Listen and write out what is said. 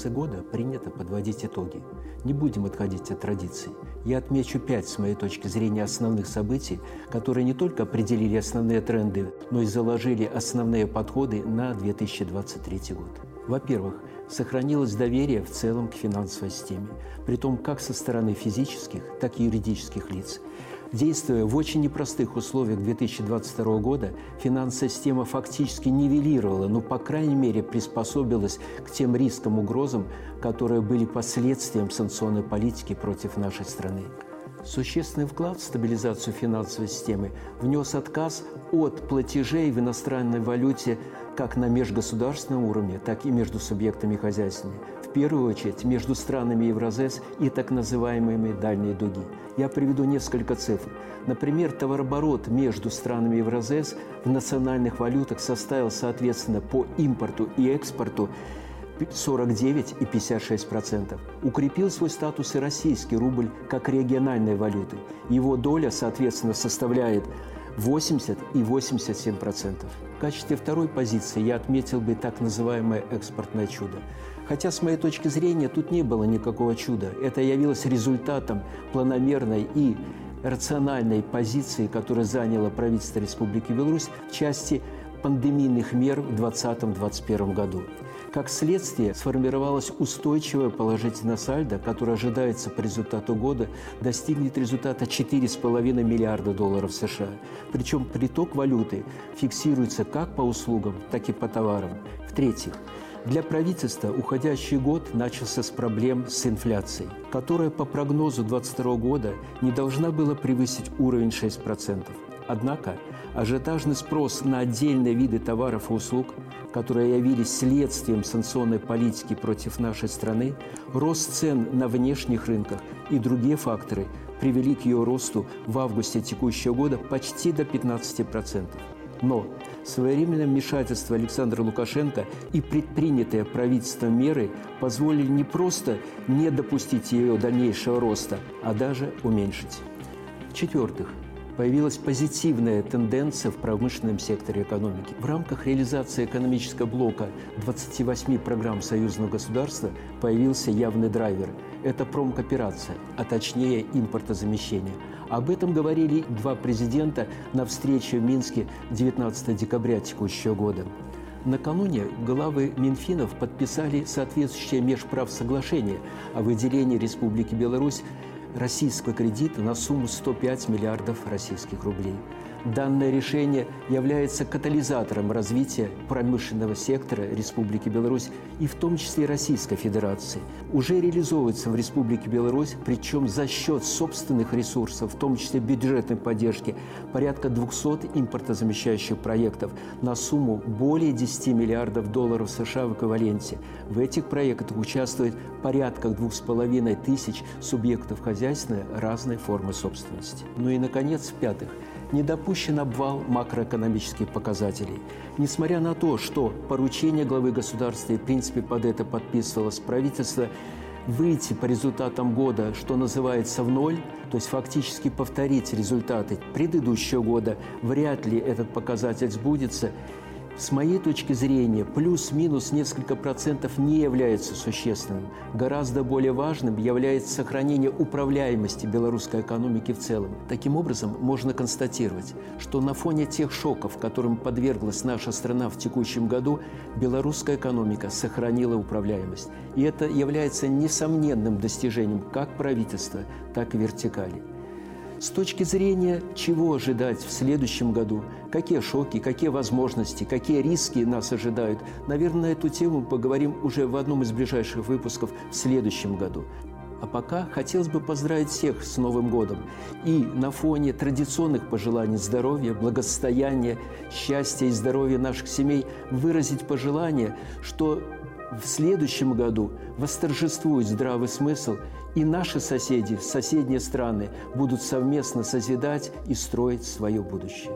конце года принято подводить итоги. Не будем отходить от традиций. Я отмечу пять, с моей точки зрения, основных событий, которые не только определили основные тренды, но и заложили основные подходы на 2023 год. Во-первых, сохранилось доверие в целом к финансовой системе, при том как со стороны физических, так и юридических лиц. Действуя в очень непростых условиях 2022 года, финансовая система фактически нивелировала, но, по крайней мере, приспособилась к тем рискам, угрозам, которые были последствием санкционной политики против нашей страны. Существенный вклад в стабилизацию финансовой системы внес отказ от платежей в иностранной валюте как на межгосударственном уровне, так и между субъектами хозяйствования. Первую очередь между странами Евразес и так называемыми дальние дуги. Я приведу несколько цифр. Например, товарооборот между странами Евразес в национальных валютах составил, соответственно, по импорту и экспорту 49 и 56 процентов. Укрепил свой статус и российский рубль как региональной валюты. Его доля, соответственно, составляет 80 и 87 процентов. В качестве второй позиции я отметил бы так называемое экспортное чудо. Хотя, с моей точки зрения, тут не было никакого чуда. Это явилось результатом планомерной и рациональной позиции, которую заняло правительство Республики Беларусь в части пандемийных мер в 2020-2021 году. Как следствие, сформировалось устойчивое положительное сальдо, которое ожидается по результату года достигнет результата 4,5 миллиарда долларов США. Причем приток валюты фиксируется как по услугам, так и по товарам. В-третьих, для правительства уходящий год начался с проблем с инфляцией, которая по прогнозу 2022 года не должна была превысить уровень 6%. Однако ажиотажный спрос на отдельные виды товаров и услуг, которые явились следствием санкционной политики против нашей страны, рост цен на внешних рынках и другие факторы привели к ее росту в августе текущего года почти до 15%. Но своевременное вмешательство Александра Лукашенко и предпринятые правительством меры позволили не просто не допустить ее дальнейшего роста, а даже уменьшить. В-четвертых, появилась позитивная тенденция в промышленном секторе экономики. В рамках реализации экономического блока 28 программ союзного государства появился явный драйвер. Это промкооперация, а точнее импортозамещение. Об этом говорили два президента на встрече в Минске 19 декабря текущего года. Накануне главы Минфинов подписали соответствующее межправсоглашение о выделении Республики Беларусь российского кредита на сумму 105 миллиардов российских рублей. Данное решение является катализатором развития промышленного сектора Республики Беларусь и в том числе Российской Федерации. Уже реализовывается в Республике Беларусь, причем за счет собственных ресурсов, в том числе бюджетной поддержки, порядка 200 импортозамещающих проектов на сумму более 10 миллиардов долларов США в эквиваленте. В этих проектах участвует порядка 2,5 тысяч субъектов хозяйственной разной формы собственности. Ну и, наконец, в-пятых, не допущен обвал макроэкономических показателей. Несмотря на то, что поручение главы государства и, в принципе, под это подписывалось правительство, выйти по результатам года, что называется, в ноль, то есть фактически повторить результаты предыдущего года, вряд ли этот показатель сбудется – с моей точки зрения, плюс-минус несколько процентов не является существенным. Гораздо более важным является сохранение управляемости белорусской экономики в целом. Таким образом, можно констатировать, что на фоне тех шоков, которым подверглась наша страна в текущем году, белорусская экономика сохранила управляемость. И это является несомненным достижением как правительства, так и вертикали. С точки зрения, чего ожидать в следующем году, какие шоки, какие возможности, какие риски нас ожидают, наверное, на эту тему поговорим уже в одном из ближайших выпусков в следующем году. А пока хотелось бы поздравить всех с Новым годом. И на фоне традиционных пожеланий здоровья, благосостояния, счастья и здоровья наших семей выразить пожелание, что в следующем году восторжествует здравый смысл, и наши соседи, соседние страны будут совместно созидать и строить свое будущее.